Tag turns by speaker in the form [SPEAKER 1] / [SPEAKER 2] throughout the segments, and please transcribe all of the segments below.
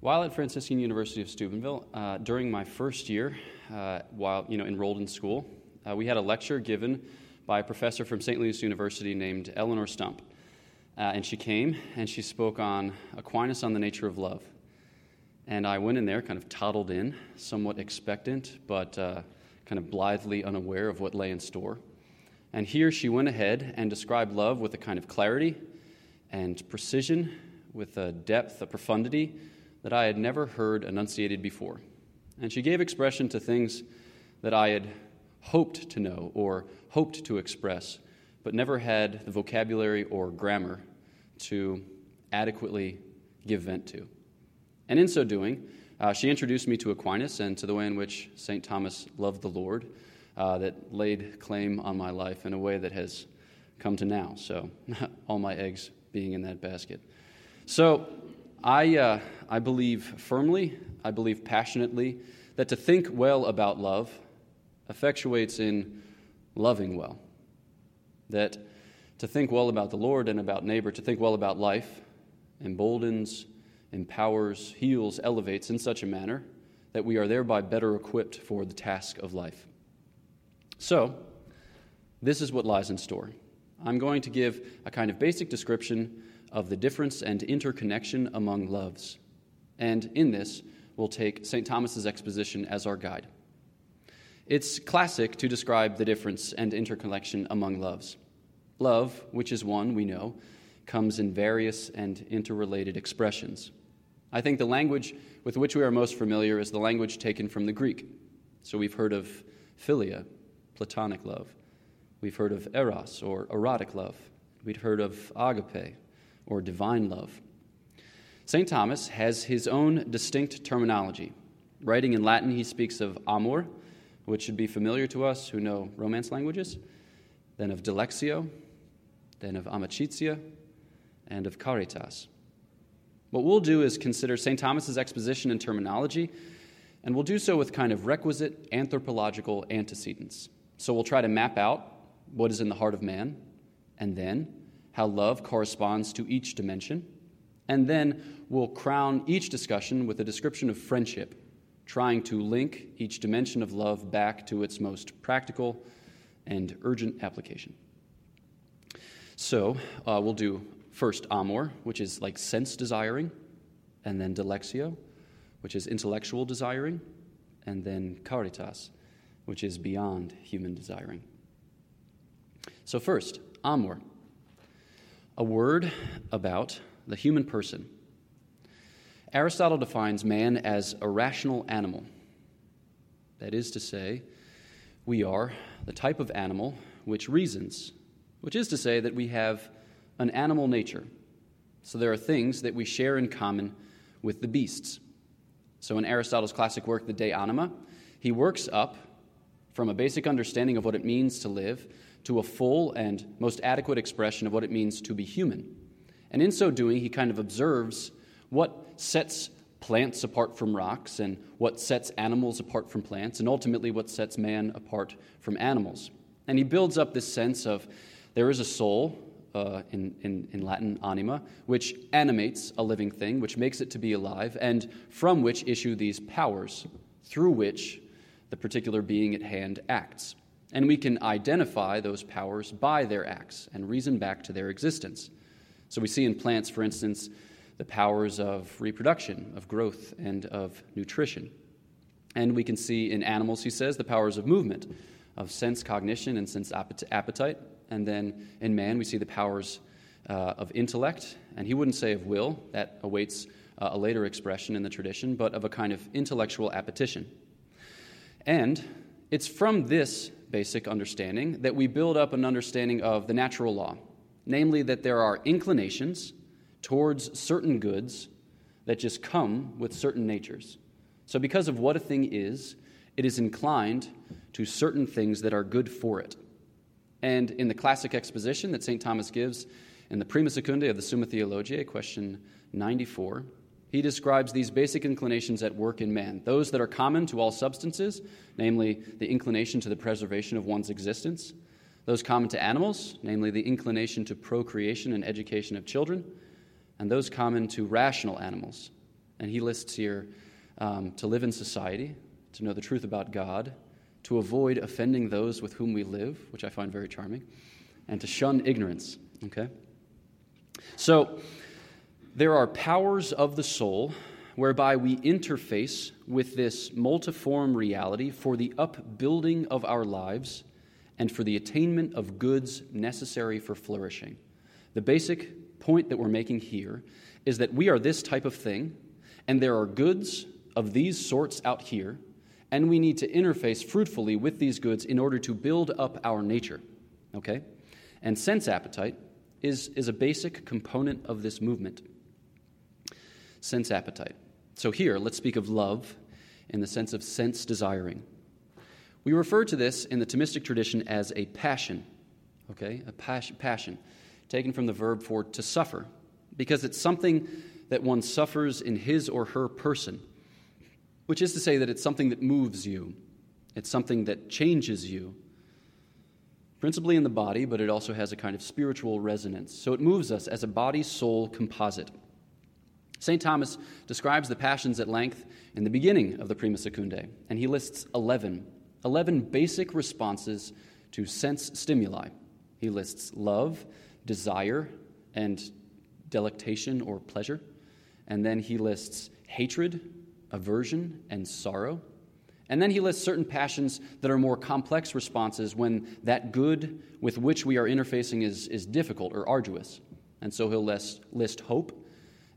[SPEAKER 1] While at Franciscan University of Steubenville, uh, during my first year, uh, while you know enrolled in school, uh, we had a lecture given by a professor from St. Louis University named Eleonore Stump, uh, and she came and she spoke on Aquinas on the nature of love. And I went in there, kind of toddled in, somewhat expectant, but uh, kind of blithely unaware of what lay in store. And here she went ahead and described love with a kind of clarity and precision, with a depth, a profundity that I had never heard enunciated before. And she gave expression to things that I had hoped to know or hoped to express, but never had the vocabulary or grammar to adequately give vent to. And in so doing, uh, she introduced me to Aquinas and to the way in which St. Thomas loved the Lord uh, that laid claim on my life in a way that has come to now. So, all my eggs being in that basket. So, I, uh, I believe firmly, I believe passionately, that to think well about love effectuates in loving well. That to think well about the Lord and about neighbor, to think well about life, emboldens, empowers, heals, elevates in such a manner that we are thereby better equipped for the task of life. So, this is what lies in store. I'm going to give a kind of basic description of the difference and interconnection among loves. And in this, we'll take St. Thomas's exposition as our guide. It's classic to describe the difference and interconnection among loves. Love, which is one, we know, comes in various and interrelated expressions. I think the language with which we are most familiar is the language taken from the Greek. So we've heard of philia, platonic love. We've heard of eros, or erotic love. We'd heard of agape, or divine love. St. Thomas has his own distinct terminology. Writing in Latin, he speaks of amor, which should be familiar to us who know Romance languages, then of dilectio, then of amicitia, and of caritas. What we'll do is consider St. Thomas's exposition and terminology, and we'll do so with kind of requisite anthropological antecedents. So we'll try to map out what is in the heart of man, and then how love corresponds to each dimension. And then we'll crown each discussion with a description of friendship, trying to link each dimension of love back to its most practical and urgent application. So uh, we'll do first amor, which is like sense desiring, and then dilectio, which is intellectual desiring, and then caritas, which is beyond human desiring. So, first, amor a word about the human person. Aristotle defines man as a rational animal. That is to say, we are the type of animal which reasons, which is to say that we have an animal nature. So there are things that we share in common with the beasts. So in Aristotle's classic work, The De Anima, he works up from a basic understanding of what it means to live to a full and most adequate expression of what it means to be human. And in so doing, he kind of observes what sets plants apart from rocks and what sets animals apart from plants, and ultimately what sets man apart from animals. And he builds up this sense of there is a soul, uh, in, in, in Latin, anima, which animates a living thing, which makes it to be alive, and from which issue these powers through which the particular being at hand acts. And we can identify those powers by their acts and reason back to their existence. So we see in plants, for instance, the powers of reproduction, of growth, and of nutrition. And we can see in animals, he says, the powers of movement, of sense cognition and sense appetite. And then in man, we see the powers uh, of intellect, and he wouldn't say of will, that awaits uh, a later expression in the tradition, but of a kind of intellectual appetition. And it's from this basic understanding that we build up an understanding of the natural law, namely that there are inclinations towards certain goods that just come with certain natures. So, because of what a thing is, it is inclined to certain things that are good for it. And in the classic exposition that St. Thomas gives in the Prima Secunda of the Summa Theologiae, question 94, he describes these basic inclinations at work in man, those that are common to all substances, namely the inclination to the preservation of one's existence, those common to animals, namely the inclination to procreation and education of children, and those common to rational animals, And he lists here um, to live in society, to know the truth about God, to avoid offending those with whom we live, which I find very charming, and to shun ignorance. Okay? So, there are powers of the soul whereby we interface with this multiform reality for the upbuilding of our lives and for the attainment of goods necessary for flourishing. The basic point that we're making here is that we are this type of thing, and there are goods of these sorts out here, and we need to interface fruitfully with these goods in order to build up our nature. Okay? And sense appetite is, is a basic component of this movement. Sense appetite. So, here, let's speak of love in the sense of sense desiring. We refer to this in the Thomistic tradition as a passion, okay? A passion, passion, taken from the verb for to suffer, because it's something that one suffers in his or her person, which is to say that it's something that moves you, it's something that changes you, principally in the body, but it also has a kind of spiritual resonance. So it moves us as a body soul composite. St. Thomas describes the passions at length in the beginning of the Prima Secundae, and he lists 11, 11 basic responses to sense stimuli. He lists love, desire, and delectation or pleasure. And then he lists hatred, aversion, and sorrow. And then he lists certain passions that are more complex responses when that good with which we are interfacing is, is difficult or arduous. And so he'll list, list hope,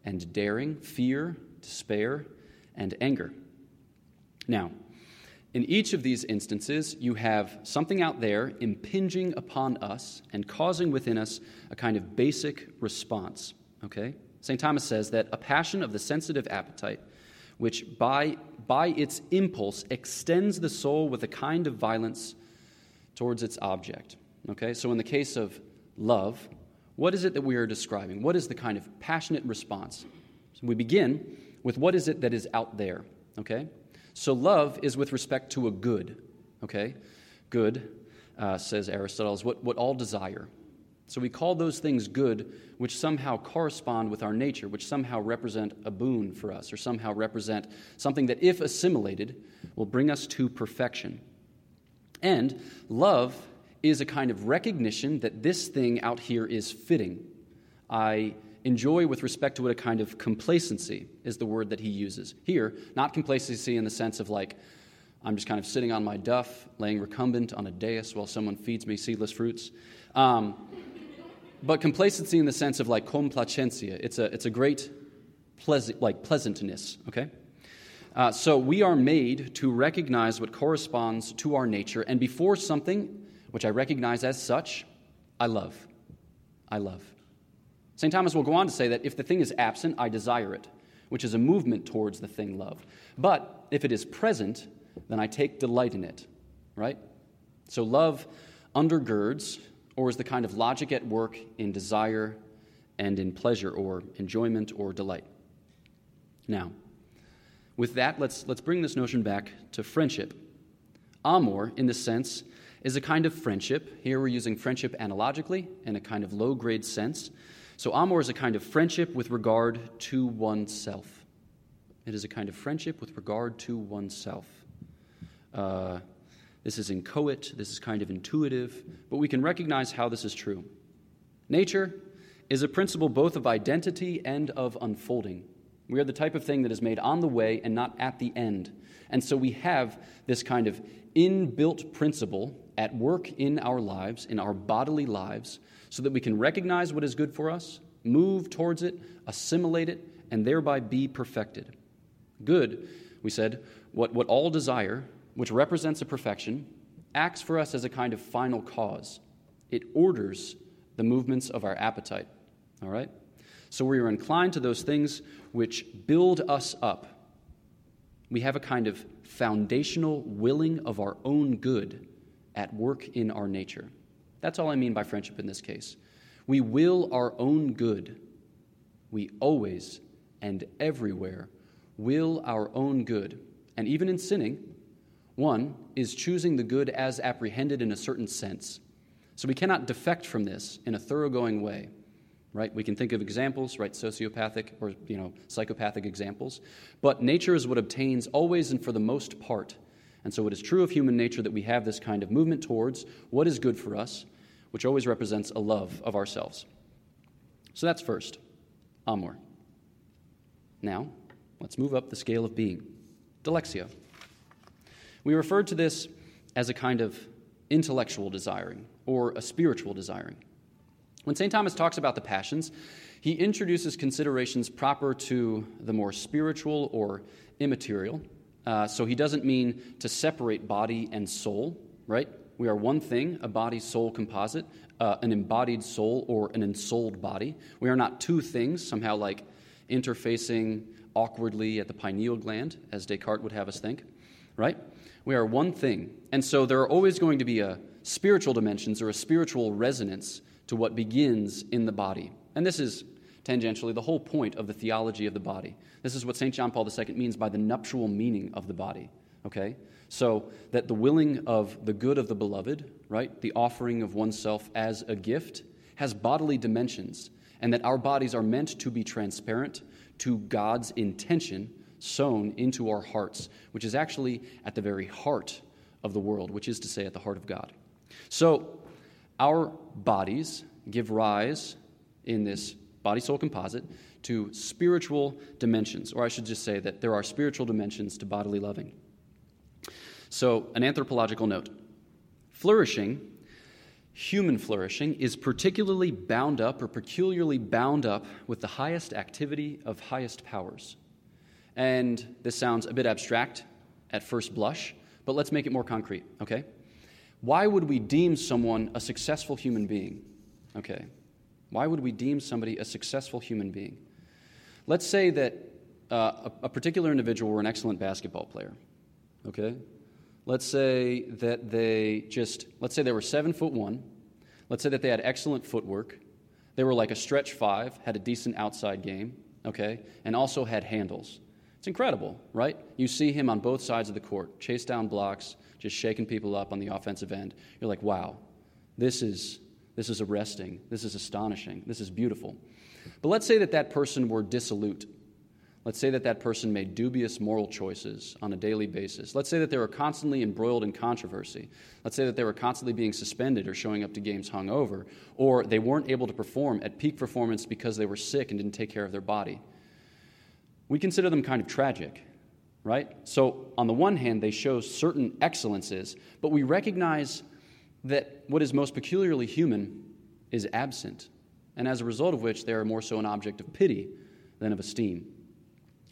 [SPEAKER 1] and daring, fear, despair, and anger. Now, in each of these instances, you have something out there impinging upon us and causing within us a kind of basic response. Okay? St. Thomas says that a passion of the sensitive appetite, which by, by its impulse extends the soul with a kind of violence towards its object. Okay? So, in the case of love, what is it that we are describing? What is the kind of passionate response? So we begin with what is it that is out there, okay? So love is with respect to a good, okay? Good, uh, says Aristotle, is what, what all desire. So we call those things good which somehow correspond with our nature, which somehow represent a boon for us, or somehow represent something that, if assimilated, will bring us to perfection. And love is a kind of recognition that this thing out here is fitting. I enjoy with respect to it a kind of complacency, is the word that he uses. Here, not complacency in the sense of like, I'm just kind of sitting on my duff, laying recumbent on a dais while someone feeds me seedless fruits. Um, but complacency in the sense of like complacencia. It's a, it's a great pleasant, like pleasantness, okay? Uh, so we are made to recognize what corresponds to our nature, and before something which I recognize as such, I love. I love. St. Thomas will go on to say that if the thing is absent, I desire it, which is a movement towards the thing loved. But if it is present, then I take delight in it, right? So love undergirds or is the kind of logic at work in desire and in pleasure or enjoyment or delight. Now, with that, let's, let's bring this notion back to friendship. Amor, in the sense, is a kind of friendship. Here we're using friendship analogically in a kind of low grade sense. So, amor is a kind of friendship with regard to oneself. It is a kind of friendship with regard to oneself. Uh, this is inchoate, this is kind of intuitive, but we can recognize how this is true. Nature is a principle both of identity and of unfolding. We are the type of thing that is made on the way and not at the end. And so we have this kind of inbuilt principle at work in our lives, in our bodily lives, so that we can recognize what is good for us, move towards it, assimilate it, and thereby be perfected. Good, we said, what, what all desire, which represents a perfection, acts for us as a kind of final cause. It orders the movements of our appetite. All right? So we are inclined to those things which build us up. We have a kind of foundational willing of our own good at work in our nature. That's all I mean by friendship in this case. We will our own good. We always and everywhere will our own good. And even in sinning, one is choosing the good as apprehended in a certain sense. So we cannot defect from this in a thoroughgoing way. right? We can think of examples, right, sociopathic or, you know, psychopathic examples, but nature is what obtains always and for the most part. And so it is true of human nature that we have this kind of movement towards what is good for us, which always represents a love of ourselves. So that's first, amor. Now, let's move up the scale of being. Dilectio. We referred to this as a kind of intellectual desiring or a spiritual desiring. When St. Thomas talks about the passions, he introduces considerations proper to the more spiritual or immaterial. Uh, so he doesn't mean to separate body and soul, right? We are one thing, a body soul composite, uh, an embodied soul or an ensouled body. We are not two things, somehow like interfacing awkwardly at the pineal gland, as Descartes would have us think, right? We are one thing. And so there are always going to be a spiritual dimensions or a spiritual resonance to what begins in the body. And this is tangentially the whole point of the theology of the body. This is what St. John Paul II means by the nuptial meaning of the body. Okay? So that the willing of the good of the beloved, right, the offering of oneself as a gift, has bodily dimensions, and that our bodies are meant to be transparent to God's intention sown into our hearts, which is actually at the very heart of the world, which is to say, at the heart of God. So, our bodies give rise in this body soul composite to spiritual dimensions, or I should just say that there are spiritual dimensions to bodily loving. So, an anthropological note flourishing, human flourishing, is particularly bound up or peculiarly bound up with the highest activity of highest powers. And this sounds a bit abstract at first blush, but let's make it more concrete, okay? Why would we deem someone a successful human being? Okay. Why would we deem somebody a successful human being? Let's say that uh, a, a particular individual were an excellent basketball player, okay? Let's say that they just, let's say they were seven foot one. Let's say that they had excellent footwork. They were like a stretch five, had a decent outside game, okay, and also had handles. It's incredible, right? You see him on both sides of the court, chase down blocks, just shaking people up on the offensive end. You're like, wow, this is, this is arresting. This is astonishing. This is beautiful. But let's say that that person were dissolute Let's say that that person made dubious moral choices on a daily basis. Let's say that they were constantly embroiled in controversy. Let's say that they were constantly being suspended or showing up to games hungover, or they weren't able to perform at peak performance because they were sick and didn't take care of their body. We consider them kind of tragic, right? So, on the one hand, they show certain excellences, but we recognize that what is most peculiarly human is absent, and as a result of which, they are more so an object of pity than of esteem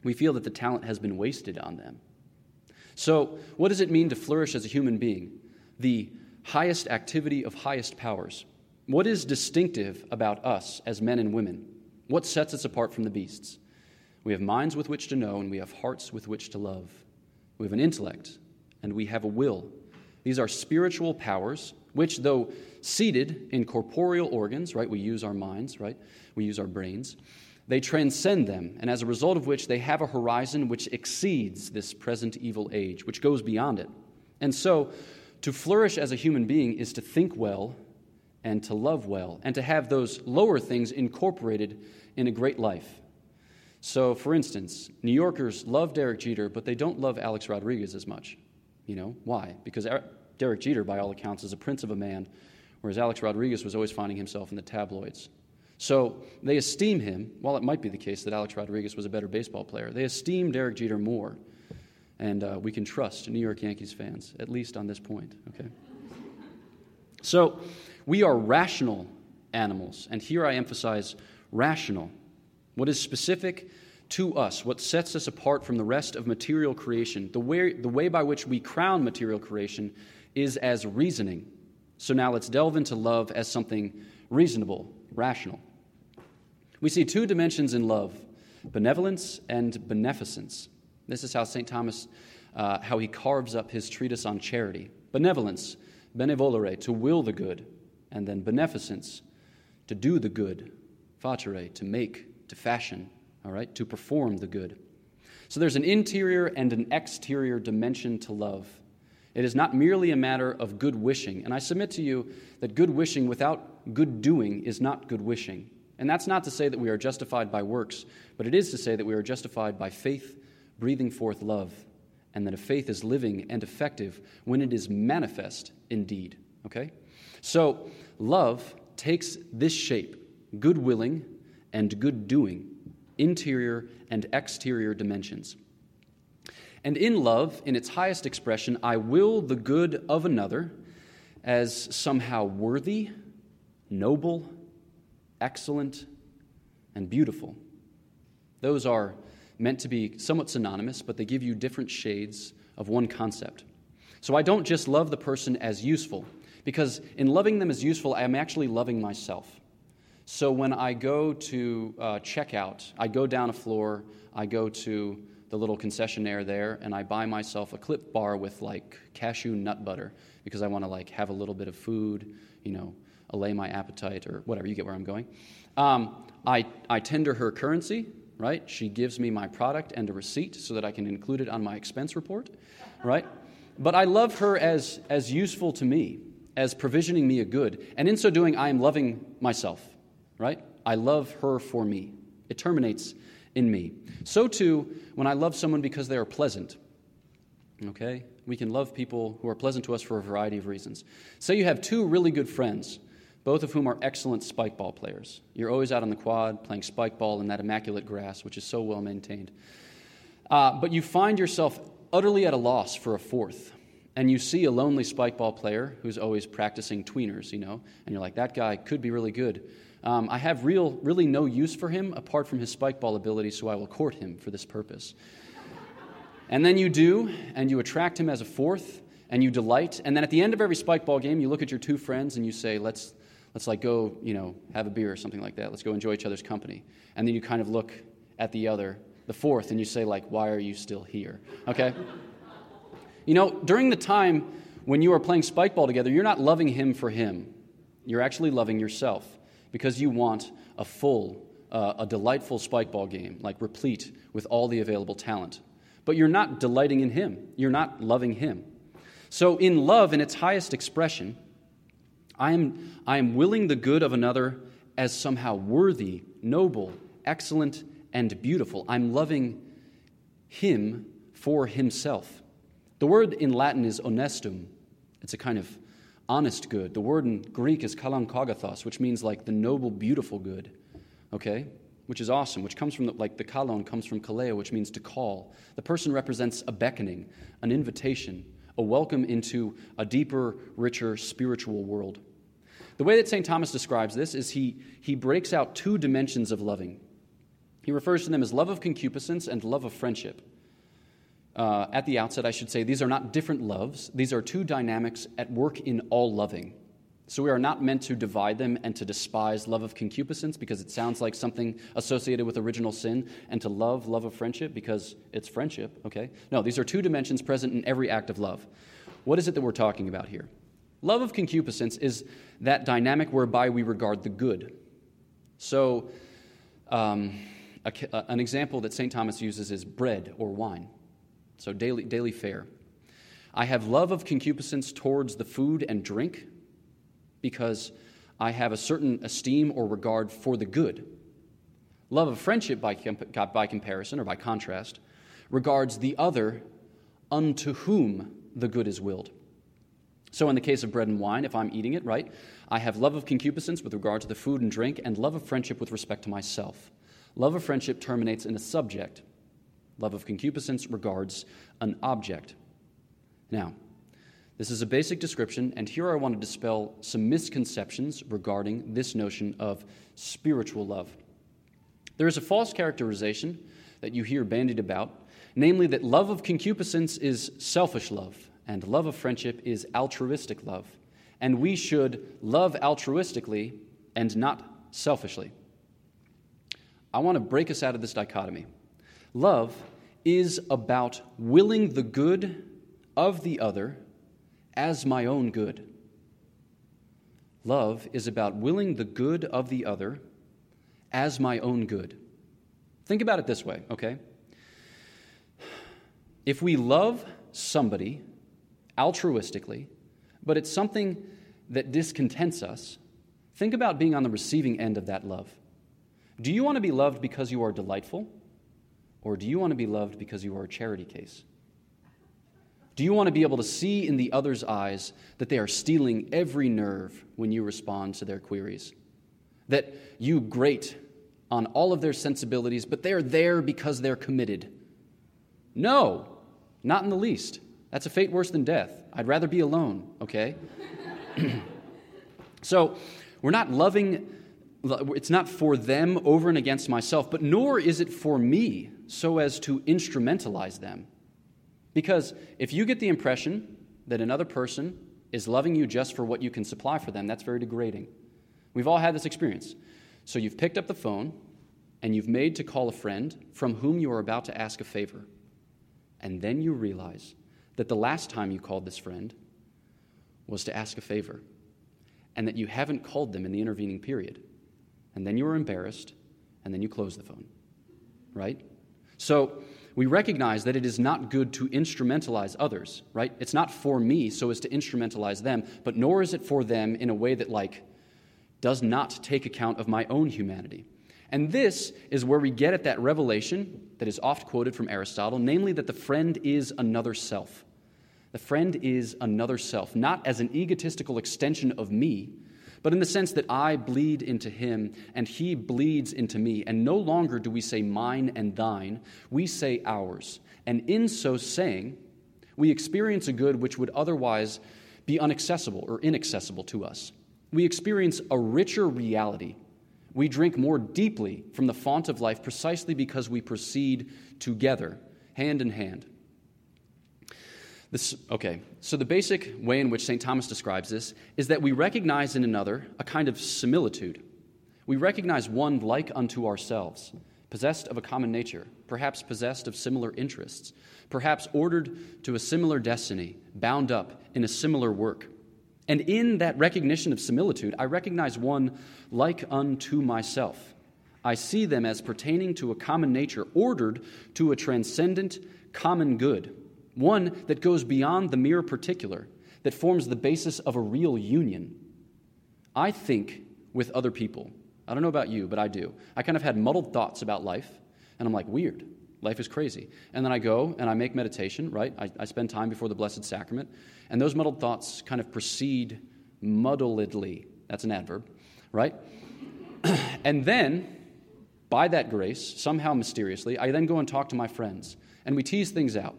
[SPEAKER 1] we feel that the talent has been wasted on them. So, what does it mean to flourish as a human being? The highest activity of highest powers. What is distinctive about us as men and women? What sets us apart from the beasts? We have minds with which to know, and we have hearts with which to love. We have an intellect, and we have a will. These are spiritual powers, which, though seated in corporeal organs, right, we use our minds, right, we use our brains, they transcend them, and as a result of which, they have a horizon which exceeds this present evil age, which goes beyond it. And so, to flourish as a human being is to think well and to love well, and to have those lower things incorporated in a great life. So, for instance, New Yorkers love Derek Jeter, but they don't love Alex Rodriguez as much. You know, why? Because Derek Jeter, by all accounts, is a prince of a man, whereas Alex Rodriguez was always finding himself in the tabloids. So they esteem him, while it might be the case that Alex Rodriguez was a better baseball player, they esteem Derek Jeter more. And uh, we can trust New York Yankees fans, at least on this point, okay? So we are rational animals, and here I emphasize rational. What is specific to us, what sets us apart from the rest of material creation, the way, the way by which we crown material creation is as reasoning. So now let's delve into love as something reasonable, rational. We see two dimensions in love benevolence and beneficence. This is how St. Thomas, uh, how he carves up his treatise on charity. Benevolence, benevolere, to will the good, and then beneficence, to do the good, facere, to make, to fashion, all right, to perform the good. So there's an interior and an exterior dimension to love. It is not merely a matter of good wishing. And I submit to you that good wishing without good doing is not good wishing. And that's not to say that we are justified by works, but it is to say that we are justified by faith, breathing forth love, and that a faith is living and effective when it is manifest indeed. Okay? So, love takes this shape good willing and good doing, interior and exterior dimensions. And in love, in its highest expression, I will the good of another as somehow worthy, noble, excellent, and beautiful. Those are meant to be somewhat synonymous, but they give you different shades of one concept. So I don't just love the person as useful, because in loving them as useful, I am actually loving myself. So when I go to uh, checkout, I go down a floor, I go to the little concessionaire there, and I buy myself a Clif bar with like cashew nut butter because I want to like have a little bit of food, you know, allay my appetite or whatever. You get where I'm going. Um, I, I tender her currency, right? She gives me my product and a receipt so that I can include it on my expense report, right? But I love her as, as useful to me, as provisioning me a good. And in so doing, I am loving myself, right? I love her for me. It terminates in me. So too, when I love someone because they are pleasant, okay? We can love people who are pleasant to us for a variety of reasons. Say you have two really good friends both of whom are excellent spike ball players. You're always out on the quad playing spike ball in that immaculate grass, which is so well maintained. Uh, but you find yourself utterly at a loss for a fourth. And you see a lonely spike ball player who's always practicing tweeners, you know, and you're like, that guy could be really good. Um, I have real, really no use for him apart from his spike ball ability, so I will court him for this purpose. and then you do, and you attract him as a fourth, and you delight. And then at the end of every spike ball game, you look at your two friends and you say, let's, let's like go, you know, have a beer or something like that. Let's go enjoy each other's company. And then you kind of look at the other, the fourth, and you say, like, why are you still here? Okay? you know, during the time when you are playing spike ball together, you're not loving him for him. You're actually loving yourself because you want a full, uh, a delightful spike ball game, like replete with all the available talent. But you're not delighting in him. You're not loving him. So, in love, in its highest expression, I am, I am willing the good of another as somehow worthy, noble, excellent, and beautiful. I'm loving him for himself. The word in Latin is honestum. It's a kind of honest good. The word in Greek is kalankagathos, which means like the noble, beautiful good. Okay? Which is awesome, which comes from the, like the kalon comes from kaleo, which means to call. The person represents a beckoning, an invitation, a welcome into a deeper, richer spiritual world. The way that St. Thomas describes this is he, he breaks out two dimensions of loving. He refers to them as love of concupiscence and love of friendship. Uh, at the outset, I should say these are not different loves, these are two dynamics at work in all loving. So we are not meant to divide them and to despise love of concupiscence because it sounds like something associated with original sin, and to love love of friendship because it's friendship, okay? No, these are two dimensions present in every act of love. What is it that we're talking about here? Love of concupiscence is that dynamic whereby we regard the good. So, um, a, an example that St. Thomas uses is bread or wine. So, daily, daily fare. I have love of concupiscence towards the food and drink because I have a certain esteem or regard for the good. Love of friendship, by, by comparison or by contrast, regards the other unto whom the good is willed. So, in the case of bread and wine, if I'm eating it, right, I have love of concupiscence with regard to the food and drink, and love of friendship with respect to myself. Love of friendship terminates in a subject, love of concupiscence regards an object. Now, this is a basic description, and here I want to dispel some misconceptions regarding this notion of spiritual love. There is a false characterization that you hear bandied about, namely that love of concupiscence is selfish love and love of friendship is altruistic love. And we should love altruistically and not selfishly. I want to break us out of this dichotomy. Love is about willing the good of the other as my own good. Love is about willing the good of the other as my own good. Think about it this way, okay? If we love somebody altruistically, but it's something that discontents us, think about being on the receiving end of that love. Do you want to be loved because you are delightful? Or do you want to be loved because you are a charity case? Do you want to be able to see in the other's eyes that they are stealing every nerve when you respond to their queries? That you grate on all of their sensibilities, but they're there because they're committed? No, not in the least. That's a fate worse than death. I'd rather be alone, okay? so, we're not loving, it's not for them over and against myself, but nor is it for me so as to instrumentalize them. Because if you get the impression that another person is loving you just for what you can supply for them, that's very degrading. We've all had this experience. So you've picked up the phone and you've made to call a friend from whom you are about to ask a favor. And then you realize that the last time you called this friend was to ask a favor and that you haven't called them in the intervening period. And then you are embarrassed and then you close the phone. Right? So we recognize that it is not good to instrumentalize others, right? It's not for me so as to instrumentalize them, but nor is it for them in a way that, like, does not take account of my own humanity. And this is where we get at that revelation that is oft quoted from Aristotle, namely that the friend is another self. The friend is another self, not as an egotistical extension of me, but in the sense that I bleed into him and he bleeds into me. And no longer do we say mine and thine, we say ours. And in so saying, we experience a good which would otherwise be inaccessible or inaccessible to us. We experience a richer reality. We drink more deeply from the font of life precisely because we proceed together, hand in hand. This, okay, so the basic way in which St. Thomas describes this is that we recognize in another a kind of similitude. We recognize one like unto ourselves, possessed of a common nature, perhaps possessed of similar interests, perhaps ordered to a similar destiny, bound up in a similar work. And in that recognition of similitude, I recognize one like unto myself. I see them as pertaining to a common nature, ordered to a transcendent common good one that goes beyond the mere particular, that forms the basis of a real union. I think with other people. I don't know about you, but I do. I kind of had muddled thoughts about life, and I'm like, weird. Life is crazy. And then I go and I make meditation, right? I, I spend time before the Blessed Sacrament, and those muddled thoughts kind of proceed muddledly. That's an adverb, right? and then, by that grace, somehow mysteriously, I then go and talk to my friends, and we tease things out.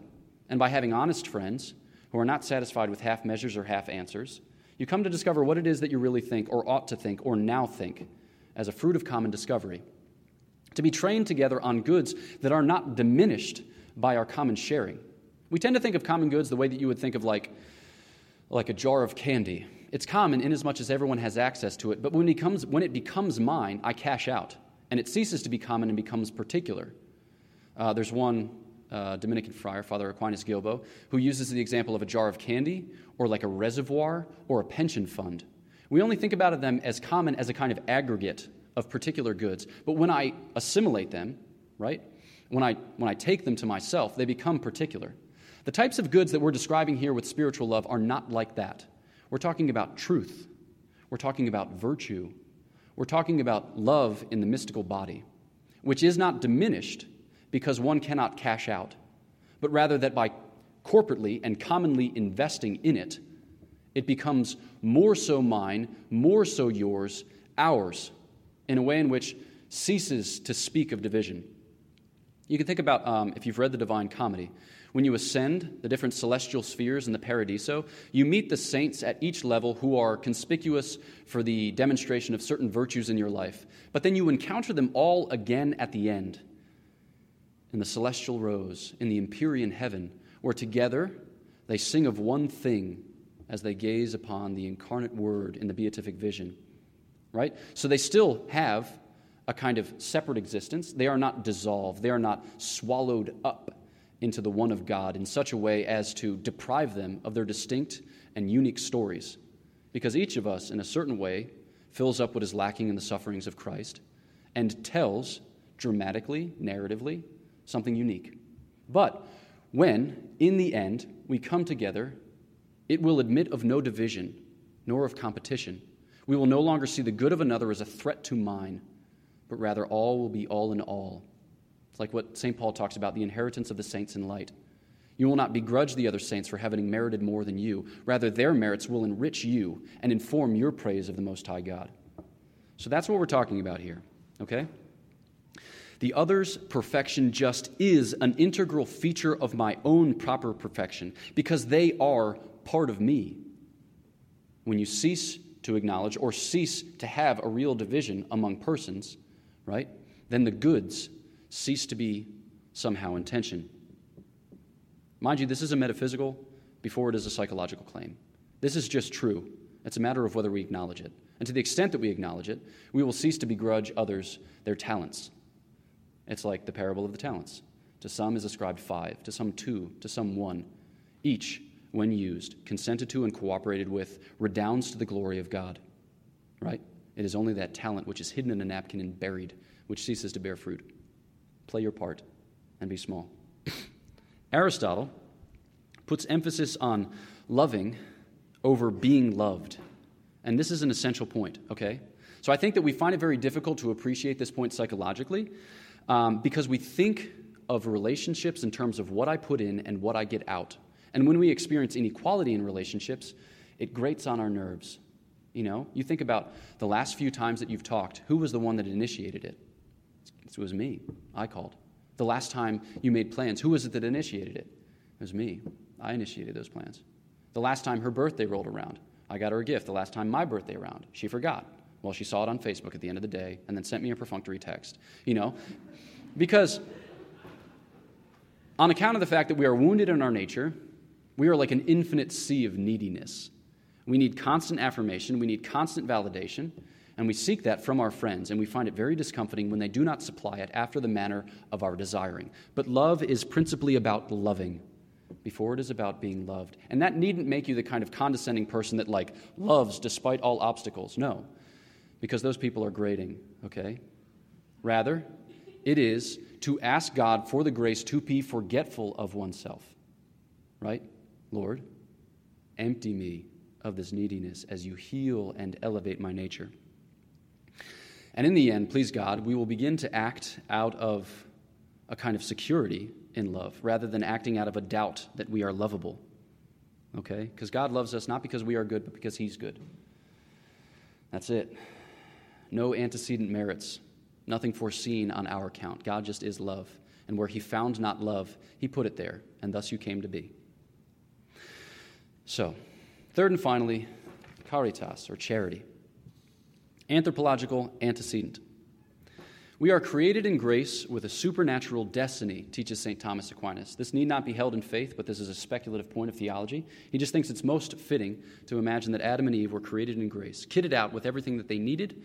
[SPEAKER 1] And by having honest friends who are not satisfied with half measures or half answers, you come to discover what it is that you really think or ought to think or now think as a fruit of common discovery. To be trained together on goods that are not diminished by our common sharing. We tend to think of common goods the way that you would think of like, like a jar of candy. It's common in as much as everyone has access to it, but when it, becomes, when it becomes mine, I cash out, and it ceases to be common and becomes particular. Uh, there's one uh, Dominican friar, Father Aquinas Guilbeau, who uses the example of a jar of candy or like a reservoir or a pension fund. We only think about them as common as a kind of aggregate of particular goods. But when I assimilate them, right, when I, when I take them to myself, they become particular. The types of goods that we're describing here with spiritual love are not like that. We're talking about truth, we're talking about virtue, we're talking about love in the mystical body, which is not diminished because one cannot cash out, but rather that by corporately and commonly investing in it, it becomes more so mine, more so yours, ours, in a way in which ceases to speak of division. You can think about, um, if you've read the Divine Comedy, when you ascend the different celestial spheres in the Paradiso, you meet the saints at each level who are conspicuous for the demonstration of certain virtues in your life. But then you encounter them all again at the end in the celestial rose, in the empyrean heaven, where together they sing of one thing as they gaze upon the incarnate Word in the beatific vision. Right? So they still have a kind of separate existence. They are not dissolved, they are not swallowed up into the one of God in such a way as to deprive them of their distinct and unique stories. Because each of us, in a certain way, fills up what is lacking in the sufferings of Christ and tells dramatically, narratively, something unique. But when, in the end, we come together, it will admit of no division, nor of competition. We will no longer see the good of another as a threat to mine, but rather all will be all in all. It's like what St. Paul talks about the inheritance of the saints in light. You will not begrudge the other saints for having merited more than you. Rather, their merits will enrich you and inform your praise of the Most High God. So that's what we're talking about here, okay? The other's perfection just is an integral feature of my own proper perfection because they are part of me. When you cease to acknowledge or cease to have a real division among persons, right, then the goods cease to be somehow in tension. Mind you, this is a metaphysical before it is a psychological claim. This is just true. It's a matter of whether we acknowledge it. And to the extent that we acknowledge it, we will cease to begrudge others their talents. It's like the parable of the talents. To some is ascribed five, to some two, to some one. Each, when used, consented to and cooperated with, redounds to the glory of God. Right? It is only that talent which is hidden in a napkin and buried which ceases to bear fruit. Play your part and be small. Aristotle puts emphasis on loving over being loved. And this is an essential point, okay? So I think that we find it very difficult to appreciate this point psychologically um, because we think of relationships in terms of what I put in and what I get out. And when we experience inequality in relationships, it grates on our nerves. You know, you think about the last few times that you've talked, who was the one that initiated it? It was me. I called. The last time you made plans, who was it that initiated it? It was me. I initiated those plans. The last time her birthday rolled around, I got her a gift. The last time my birthday around, she forgot. Well, she saw it on Facebook at the end of the day and then sent me a perfunctory text. You know, because on account of the fact that we are wounded in our nature, we are like an infinite sea of neediness. We need constant affirmation, we need constant validation, and we seek that from our friends, and we find it very discomforting when they do not supply it after the manner of our desiring. But love is principally about loving before it is about being loved. And that needn't make you the kind of condescending person that, like, loves despite all obstacles. No, because those people are grating, okay? Rather, it is to ask God for the grace to be forgetful of oneself, right? Lord, empty me of this neediness as you heal and elevate my nature. And in the end, please God, we will begin to act out of a kind of security in love rather than acting out of a doubt that we are lovable. Okay? Because God loves us not because we are good, but because He's good. That's it. No antecedent merits, nothing foreseen on our account. God just is love. And where He found not love, He put it there, and thus you came to be. So, third and finally, caritas, or charity. Anthropological antecedent. We are created in grace with a supernatural destiny, teaches St. Thomas Aquinas. This need not be held in faith, but this is a speculative point of theology. He just thinks it's most fitting to imagine that Adam and Eve were created in grace, kitted out with everything that they needed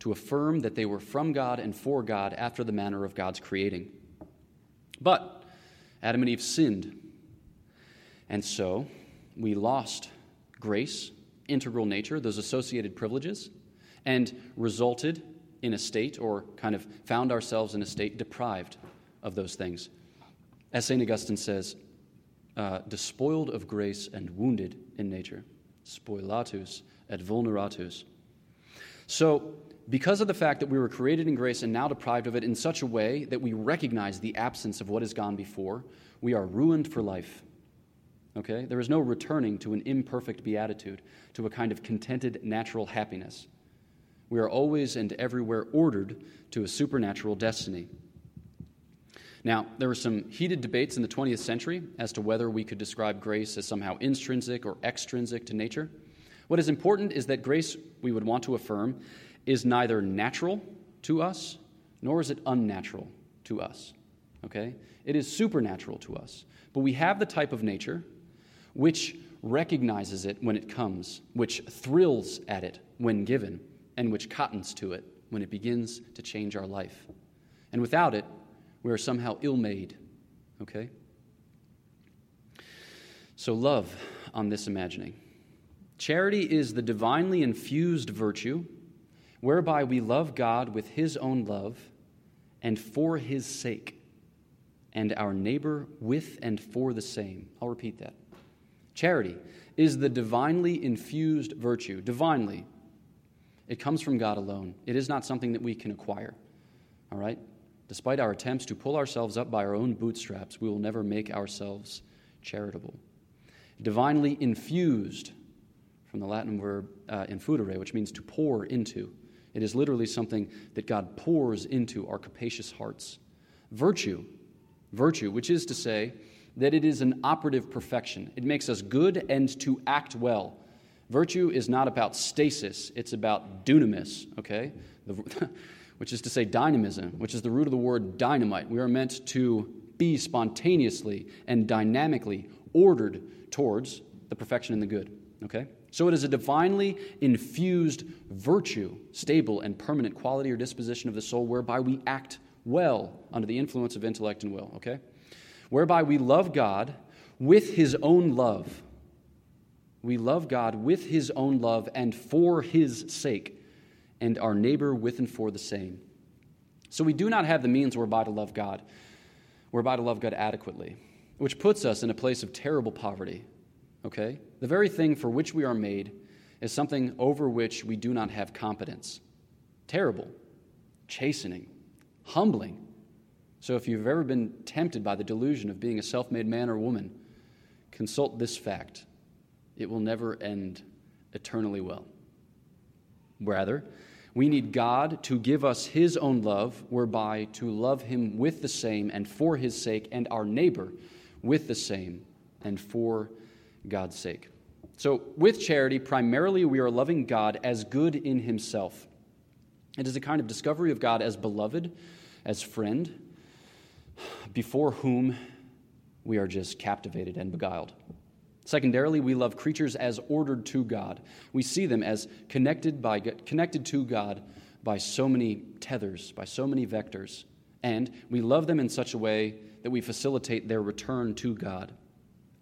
[SPEAKER 1] to affirm that they were from God and for God after the manner of God's creating. But Adam and Eve sinned. And so we lost grace, integral nature, those associated privileges, and resulted in a state, or kind of found ourselves in a state deprived of those things. As St. Augustine says, uh, despoiled of grace and wounded in nature. Spoliatus et vulneratus. So, because of the fact that we were created in grace and now deprived of it in such a way that we recognize the absence of what has gone before, we are ruined for life. Okay? There is no returning to an imperfect beatitude, to a kind of contented natural happiness. We are always and everywhere ordered to a supernatural destiny. Now, there were some heated debates in the 20th century as to whether we could describe grace as somehow intrinsic or extrinsic to nature. What is important is that grace, we would want to affirm, is neither natural to us nor is it unnatural to us. Okay? It is supernatural to us. But we have the type of nature which recognizes it when it comes, which thrills at it when given, and which cottons to it when it begins to change our life. And without it, we are somehow ill made. Okay? So, love on this imagining. Charity is the divinely infused virtue whereby we love God with His own love and for His sake, and our neighbor with and for the same. I'll repeat that. Charity is the divinely infused virtue, divinely, it comes from God alone. It is not something that we can acquire. All right? Despite our attempts to pull ourselves up by our own bootstraps, we will never make ourselves charitable. Divinely infused, from the Latin verb uh, infundere, which means to pour into. It is literally something that God pours into our capacious hearts. Virtue, virtue, which is to say that it is an operative perfection. It makes us good and to act well. Virtue is not about stasis, it's about dunamis, okay? The, which is to say dynamism, which is the root of the word dynamite. We are meant to be spontaneously and dynamically ordered towards the perfection and the good, okay? So it is a divinely infused virtue, stable and permanent quality or disposition of the soul whereby we act well under the influence of intellect and will, okay? Whereby we love God with his own love. We love God with his own love and for his sake, and our neighbor with and for the same. So we do not have the means whereby to love God, whereby to love God adequately, which puts us in a place of terrible poverty okay? The very thing for which we are made is something over which we do not have competence. Terrible, chastening, humbling. So if you've ever been tempted by the delusion of being a self made man or woman, consult this fact. It will never end eternally well. Rather, we need God to give us His own love, whereby to love Him with the same and for His sake, and our neighbor with the same and for God's sake. So, with charity, primarily we are loving God as good in Himself. It is a kind of discovery of God as beloved, as friend, before whom we are just captivated and beguiled. Secondarily, we love creatures as ordered to God. We see them as connected, by, connected to God by so many tethers, by so many vectors. And we love them in such a way that we facilitate their return to God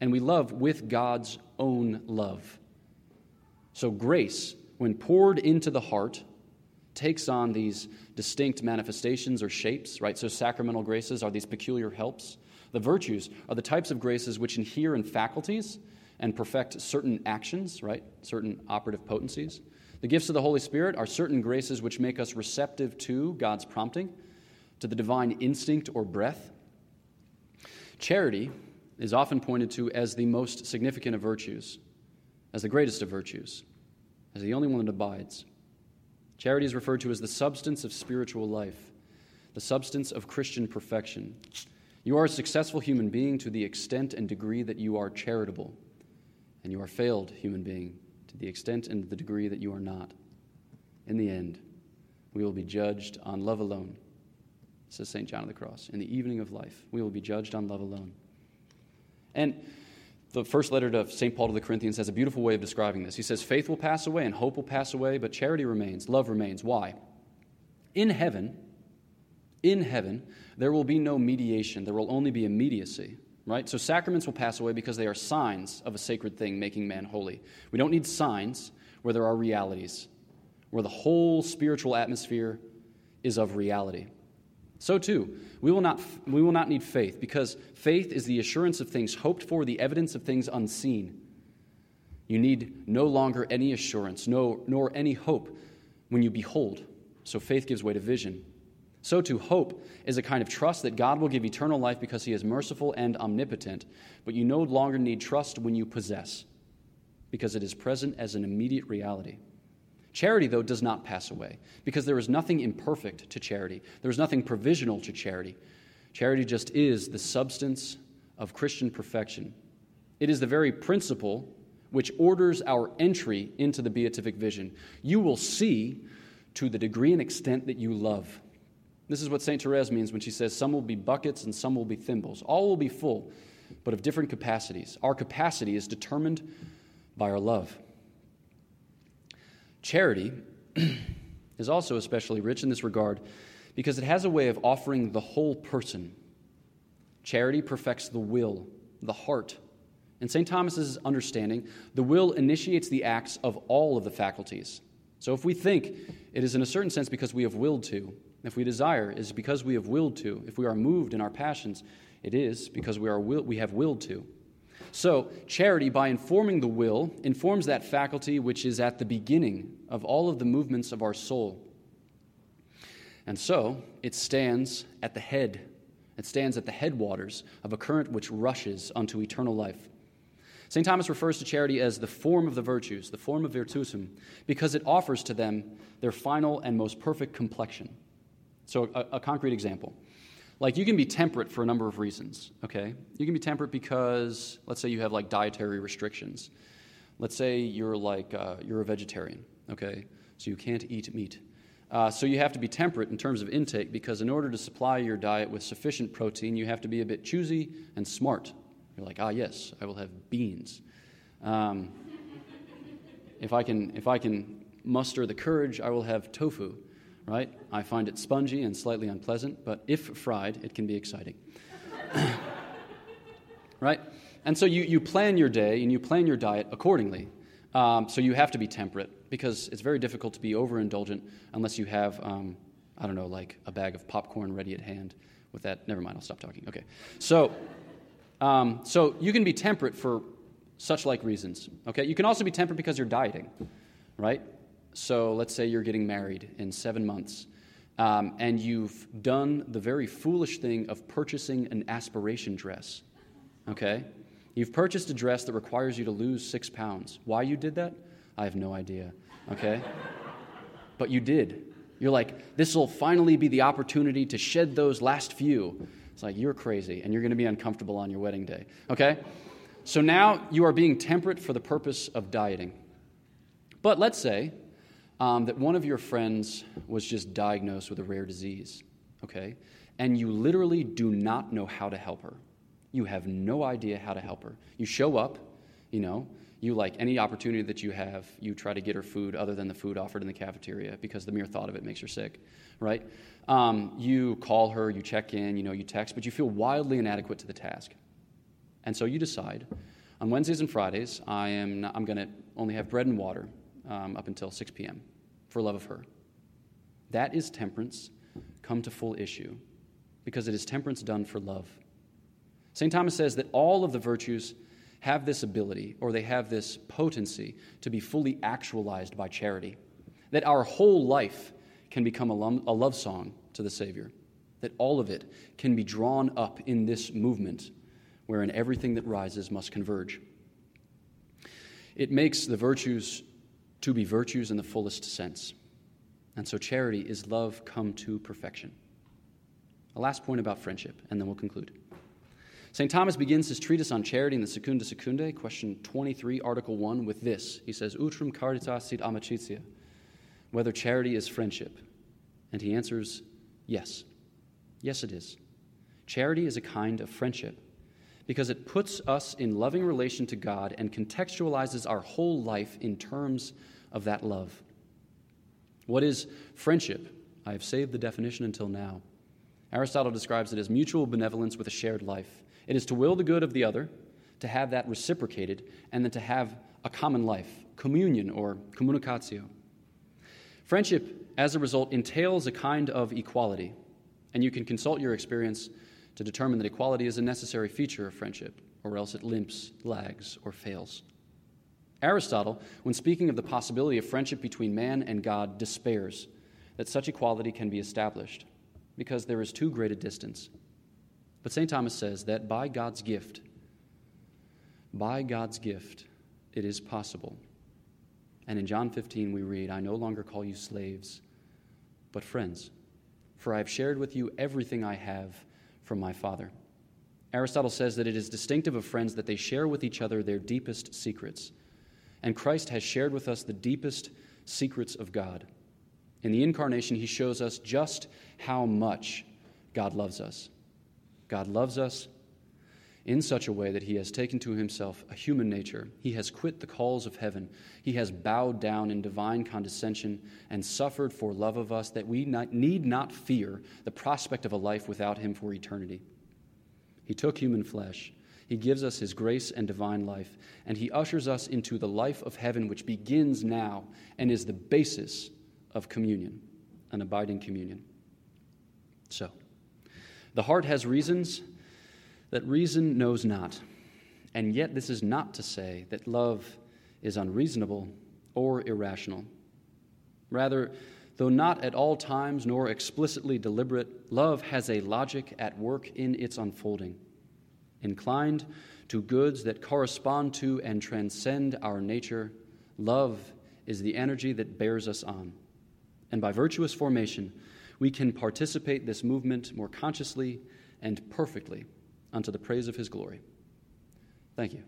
[SPEAKER 1] and we love with God's own love. So, grace, when poured into the heart, takes on these distinct manifestations or shapes, right? So, sacramental graces are these peculiar helps. The virtues are the types of graces which inhere in faculties and perfect certain actions, right? Certain operative potencies. The gifts of the Holy Spirit are certain graces which make us receptive to God's prompting, to the divine instinct or breath. Charity is often pointed to as the most significant of virtues, as the greatest of virtues, as the only one that abides. Charity is referred to as the substance of spiritual life, the substance of Christian perfection. You are a successful human being to the extent and degree that you are charitable, and you are a failed human being to the extent and the degree that you are not. In the end, we will be judged on love alone, says St. John of the Cross. In the evening of life, we will be judged on love alone. And the first letter to St. Paul to the Corinthians has a beautiful way of describing this. He says, Faith will pass away and hope will pass away, but charity remains, love remains. Why? In heaven, in heaven, there will be no mediation, there will only be immediacy. Right? So sacraments will pass away because they are signs of a sacred thing making man holy. We don't need signs where there are realities, where the whole spiritual atmosphere is of reality. So too, we will, not, we will not need faith, because faith is the assurance of things hoped for, the evidence of things unseen. You need no longer any assurance, no, nor any hope when you behold. So faith gives way to vision. So too, hope is a kind of trust that God will give eternal life because he is merciful and omnipotent, but you no longer need trust when you possess, because it is present as an immediate reality. Charity, though, does not pass away because there is nothing imperfect to charity. There is nothing provisional to charity. Charity just is the substance of Christian perfection. It is the very principle which orders our entry into the beatific vision. You will see to the degree and extent that you love. This is what St. Therese means when she says, Some will be buckets and some will be thimbles. All will be full, but of different capacities. Our capacity is determined by our love. Charity is also especially rich in this regard because it has a way of offering the whole person. Charity perfects the will, the heart. In St. Thomas's understanding, the will initiates the acts of all of the faculties. So if we think, it is in a certain sense because we have willed to. If we desire, it is because we have willed to. If we are moved in our passions, it is because we, are will, we have willed to. So, charity, by informing the will, informs that faculty which is at the beginning of all of the movements of our soul. And so it stands at the head. It stands at the headwaters of a current which rushes unto eternal life. St. Thomas refers to charity as the form of the virtues, the forma virtutum, because it offers to them their final and most perfect complexion. So, a, a, concrete example. Like, you can be temperate for a number of reasons, okay? You can be temperate because, let's say, you have like dietary restrictions. Let's say you're like, uh, you're a vegetarian, okay? So you can't eat meat. Uh, so you have to be temperate in terms of intake because, in order to supply your diet with sufficient protein, you have to be a bit choosy and smart you're like, ah, yes, I will have beans. Um, if, I can, if I can muster the courage, I will have tofu, right? I find it spongy and slightly unpleasant, but if fried, it can be exciting. right? And so you, you plan your day and you plan your diet accordingly. Um, so you have to be temperate because it's very difficult to be overindulgent unless you have, um, I don't know, like a bag of popcorn ready at hand. With that, never mind, I'll stop talking. Okay. So, um, so you can be temperate for such like reasons. Okay, you can also be temperate because you're dieting, right? So let's say you're getting married in seven months, um, and you've done the very foolish thing of purchasing an aspiration dress. Okay, you've purchased a dress that requires you to lose six pounds. Why you did that? I have no idea. Okay, but you did. You're like, this will finally be the opportunity to shed those last few. It's like, you're crazy and you're going to be uncomfortable on your wedding day. Okay? So now you are being temperate for the purpose of dieting. But let's say um, that one of your friends was just diagnosed with a rare disease, okay? And you literally do not know how to help her. You have no idea how to help her. You show up, you know, you like any opportunity that you have, you try to get her food other than the food offered in the cafeteria because the mere thought of it makes her sick, right? Um, you call her, you check in, you know, you text, but you feel wildly inadequate to the task. And so you decide on Wednesdays and Fridays, I am not, I'm going to only have bread and water um, up until 6 p.m. for love of her. That is temperance come to full issue because it is temperance done for love. St. Thomas says that all of the virtues have this ability or they have this potency to be fully actualized by charity. That our whole life can become a, love song to the Savior. That all of it can be drawn up in this movement wherein everything that rises must converge. It makes the virtues to be virtues in the fullest sense. And so charity is love come to perfection. A last point about friendship, and then we'll conclude. St. Thomas begins his treatise on charity in the Secunda Secundae, question 23, article 1, with this. He says, Utrum caritas sit amicitia, whether charity is friendship. And he answers, Yes. Yes, it is. Charity is a kind of friendship because it puts us in loving relation to God and contextualizes our whole life in terms of that love. What is friendship? I have saved the definition until now. Aristotle describes it as mutual benevolence with a shared life. It is to will the good of the other, to have that reciprocated, and then to have a common life, communion or communicatio. Friendship as a result, entails a kind of equality, and you can consult your experience to determine that equality is a necessary feature of friendship, or else it limps, lags, or fails. Aristotle, when speaking of the possibility of friendship between man and God, despairs that such equality can be established because there is too great a distance. But St. Thomas says that by God's gift, by God's gift, it is possible. And in John 15, we read, I no longer call you slaves, but friends, for I have shared with you everything I have from my Father. Aristotle says that it is distinctive of friends that they share with each other their deepest secrets. And Christ has shared with us the deepest secrets of God. In the incarnation, he shows us just how much God loves us. God loves us in such a way that he has taken to himself a human nature. He has quit the calls of heaven. He has bowed down in divine condescension and suffered for love of us that we not, need not fear the prospect of a life without him for eternity. He took human flesh. He gives us his grace and divine life, and he ushers us into the life of heaven, which begins now and is the basis of communion, an abiding communion. So, the heart has reasons that reason knows not. And yet, this is not to say that love is unreasonable or irrational. Rather, Though not at all times nor explicitly deliberate, love has a logic at work in its unfolding. Inclined to goods that correspond to and transcend our nature, love is the energy that bears us on. And by virtuous formation, we can participate this movement more consciously and perfectly unto the praise of his glory. Thank you.